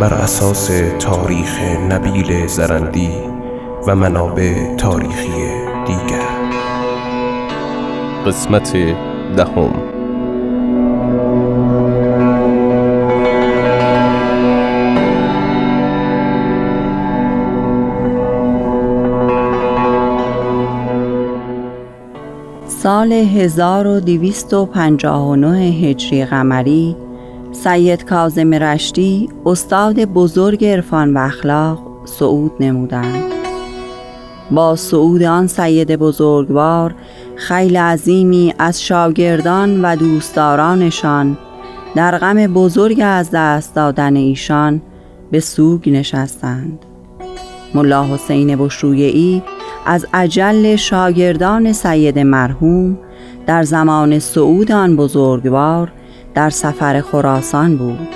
بر اساس تاریخ نبیل زرندی و منابع تاریخی دیگر. قسمت دهم. سال 1259 هجری قمری سید کاظم رشتی استاد بزرگ عرفان و اخلاق صعود نمودند. با صعود آن سید بزرگوار خیل عظیمی از شاگردان و دوستدارانشان در غم بزرگ از دست دادن ایشان به سوگ نشستند. ملا حسین بشرویعی از اجل شاگردان سید مرحوم در زمان صعود آن بزرگوار در سفر خراسان بود.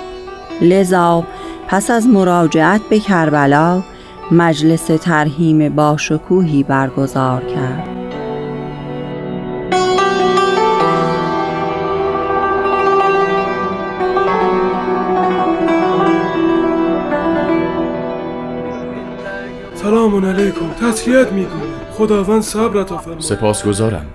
لذا پس از مراجعت به کربلا مجلس ترهیم باشکوهی برگزار کرد. سلام علیکم. تسلیت می‌گویم خداوند صبرت آفرماید سپاسگزارم.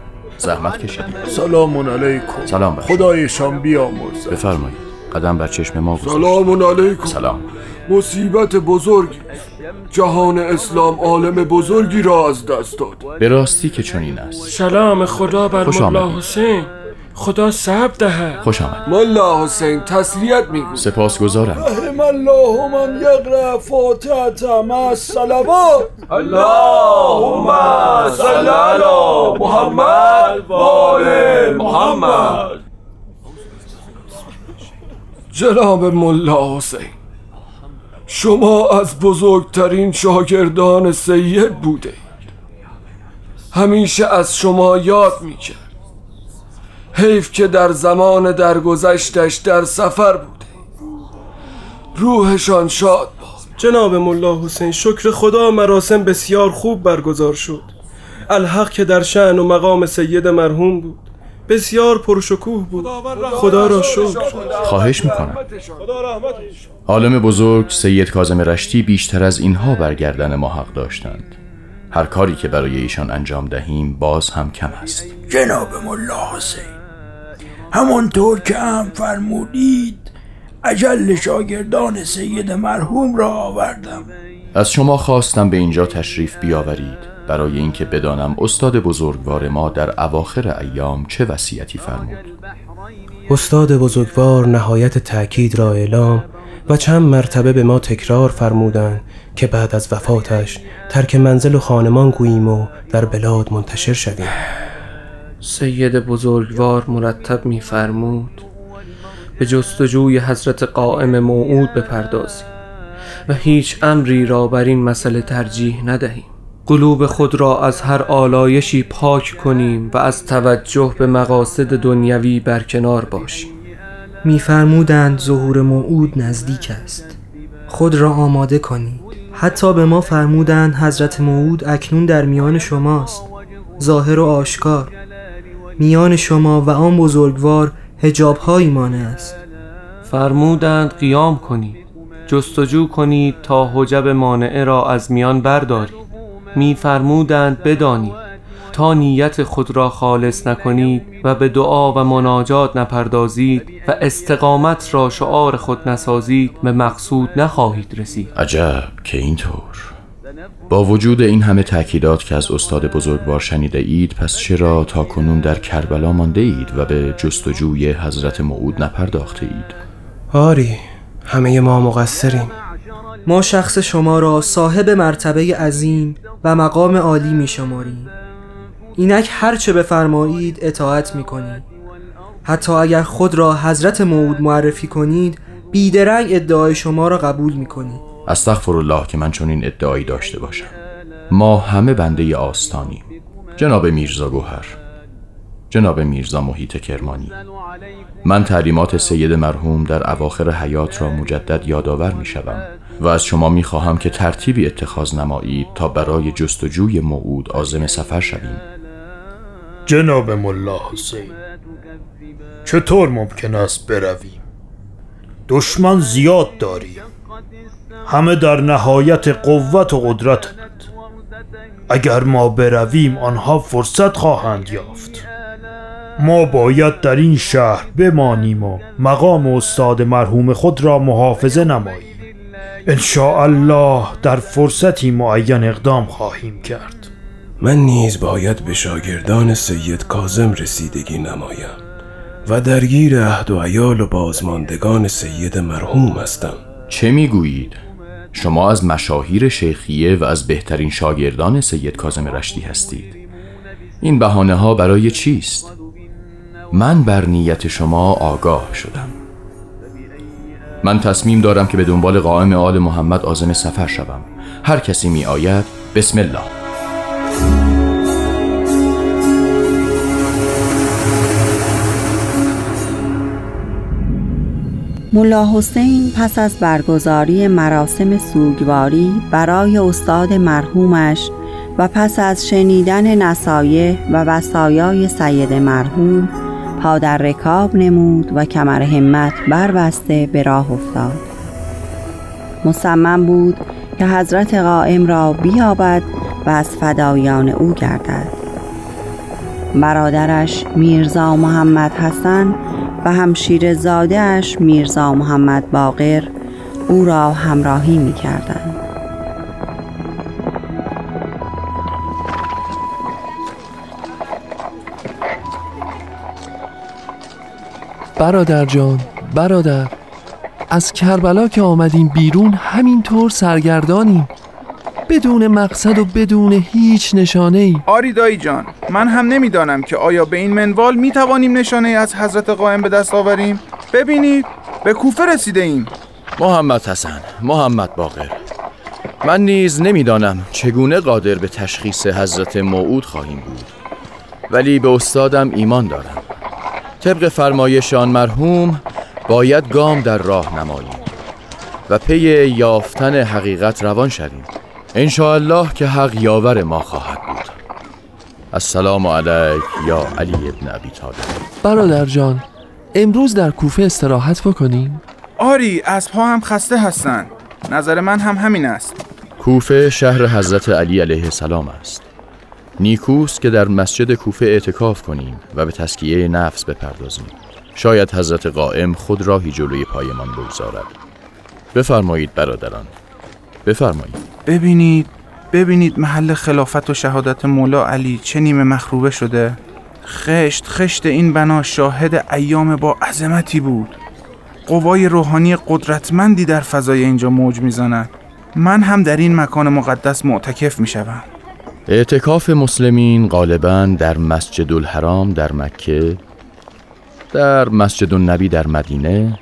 زحمت کشیدید سلام علیکم. سلام بر خدایشان بیامرزد بفرمایید. قدم بر چشم ما گذاشت. سلام علیکم. سلام. مصیبت بزرگی جهان اسلام عالم بزرگی را از دست داد. به راستی که چنین است. سلام خدا بر آمدید. حسین. خدا صبر دهد. خوش آمد. ملا حسین تسلیت میگو سپاسگزارم. رحم الله من یقرأ فاتحة مع الصلوات. اللهم صل علی محمد و آل محمد. جناب ملا حسین شما از بزرگترین شاگردان سید بوده. همیشه از شما یاد می‌کرد. حیف که در زمان درگذشتش در سفر بوده. روحشان شاد باد جناب ملا حسین شکر خدا مراسم بسیار خوب برگزار شد. الحق که در شعن و مقام سید مرحوم بود. بسیار پرشکوه بود. خدا را شکر. خواهش می‌کنم. عالم بزرگ سید کاظم رشتی بیشتر از اینها برگردن ما حق داشتند. هر کاری که برای ایشان انجام دهیم باز هم کم است. جناب ملا حسین همانطور که هم فرمودید اجل شاگردان سید مرحوم را آوردم. از شما خواستم به اینجا تشریف بیاورید برای اینکه بدانم استاد بزرگوار ما در اواخر ایام چه وصیتی فرمود. استاد بزرگوار نهایت تأکید را اعلام و چند مرتبه به ما تکرار فرمودند که بعد از وفاتش ترک منزل و خانمان گوییم و در بلاد منتشر شویم. سید بزرگوار مرتب می‌فرمود به جستجوی حضرت قائم موعود بپردازیم و هیچ امری را بر این مسئله ترجیح ندهیم. قلوب خود را از هر آلایشی پاک کنیم و از توجه به مقاصد دنیوی برکنار باشیم. میفرمودند ظهور موعود نزدیک است. خود را آماده کنید. حتی به ما فرمودند حضرت موعود اکنون در میان شماست. ظاهر و آشکار. میان شما و آن بزرگوار هجاب هایی است فرمودند قیام کنید جستجو کنید تا حجب مانعه را از میان بردارید. میفرمودند بدانید تا نیت خود را خالص نکنید و به دعا و مناجات نپردازید و استقامت را شعار خود نسازید به مقصود نخواهید رسید. عجب که اینطور. با وجود این همه تأکیدات که از استاد بزرگوار شنیده اید پس چرا تا کنون در کربلا مانده اید و به جستجوی حضرت موعود نپرداخته اید؟ آری همه ما مقصریم. ما شخص شما را صاحب مرتبه عظیم و مقام عالی می شماریم اینک هرچه بفرمایید اطاعت می کنیم حتی اگر خود را حضرت موعود معرفی کنید بیدرنگ ادعای شما را قبول می کنید استغفر الله که من چون این ادعایی داشته باشم. ما همه بنده آستانیم. جناب میرزا گوهر. جناب میرزا محیط کرمانی. من تعلیمات سید مرحوم در اواخر حیات را مجدد یادآور می شوم و از شما می خواهم که ترتیبی اتخاذ نمایید تا برای جستجوی موعود آزم سفر شویم. جناب ملا حسین چطور ممکن است برویم؟ دشمن زیاد داریم. همه در نهایت قوت و قدرتند اگر ما برویم آنها فرصت خواهند یافت. ما باید در این شهر بمانیم و مقام استاد مرحوم خود را محافظه نماییم. ان الله در فرصتی معین اقدام خواهیم کرد. من نیز باید به شاگردان سید کازم رسیدگی نمایم و درگیر عهد و عیال و بازماندگان سید مرحوم هستم. چه می‌گویید؟ شما از مشاهیر شیخیه و از بهترین شاگردان سید کازم رشدی هستید این بهانه ها برای چیست؟ من بر نیت شما آگاه شدم من تصمیم دارم که به دنبال قائم آل محمد آزم سفر شوم هر کسی می آید بسم الله ملا حسین پس از برگزاری مراسم سوگواری برای استاد مرحومش و پس از شنیدن نصایح و وصایای سید مرحوم پا در رکاب نمود و کمر همت بربسته به راه افتاد. مصمم بود که حضرت قائم را بیابد و از فدایان او گردد. برادرش میرزا محمد حسن و همشیر زادهش میرزا محمد باقر او را همراهی می کردن. برادر جان برادر از کربلا که آمدیم بیرون همینطور سرگردانیم بدون مقصد و بدون هیچ نشانه ای آری دایی جان من هم نمی‌دانم که آیا به این منوال می توانیم نشانه ای از حضرت قائم به دست آوریم؟ ببینید به کوفه رسیده ایم. محمد حسن محمد باقر. من نیز نمی‌دانم چگونه قادر به تشخیص حضرت موعود خواهیم بود. ولی به استادم ایمان دارم. طبق فرمایشان مرحوم باید گام در راه نماییم و پی یافتن حقیقت روان شویم. الله که حق یاور ما خواهد بود. السلام علیک یا علی ابن ابی طالب. برادر جان امروز در کوفه استراحت بکنیم؟ آری پا هم خسته هستند نظر من هم همین است. کوفه شهر حضرت علی علیه السلام است. نیکوست که در مسجد کوفه اعتکاف کنیم و به تسکیه نفس بپردازیم. شاید حضرت قائم خود راهی جلوی پایمان بگذارد. بفرمایید برادران. بفرمایید. ببینید ببینید محل خلافت و شهادت مولا علی چه نیمه مخروبه شده. خشت خشت این بنا شاهد ایام با عظمتی بود. قوای روحانی قدرتمندی در فضای اینجا موج می‌زند. من هم در این مکان مقدس معتکف می‌شوم. اعتکاف مسلمین غالبا در مسجد الحرام در مکه در مسجد النبی در مدینه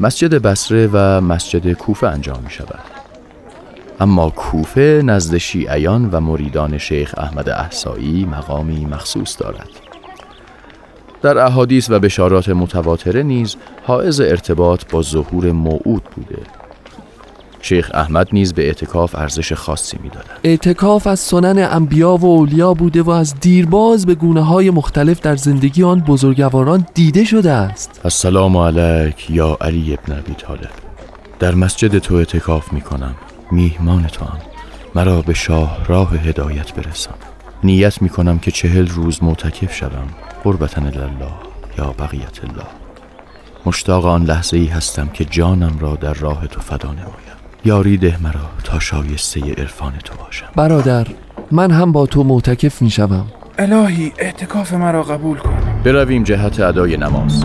مسجد بسره و مسجد کوفه انجام می شود اما کوفه نزد شیعیان و مریدان شیخ احمد احسایی مقامی مخصوص دارد. در احادیث و بشارات متواتره نیز حائز ارتباط با ظهور موعود بوده. شیخ احمد نیز به اعتکاف ارزش خاصی می‌دادند. اعتکاف از سنن انبیا و اولیا بوده و از دیرباز به گونه های مختلف در زندگی آن بزرگواران دیده شده است. السلام علیک یا علی ابن ابی طالب. در مسجد تو اعتکاف می کنم میهمان تو هم. مرا به شاه راه هدایت برسم نیت می کنم که چهل روز معتکف شوم. قربتن الله یا بقیت الله. مشتاق آن لحظه ای هستم که جانم را در راه تو فدا نمایم. یاری ده مرا تا شایسته عرفان تو باشم. برادر من هم با تو معتکف می شوم الهی اعتکاف مرا قبول کن. برویم جهت ادای نماز.